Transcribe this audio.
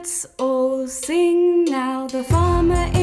Let's all sing now. The farmer is.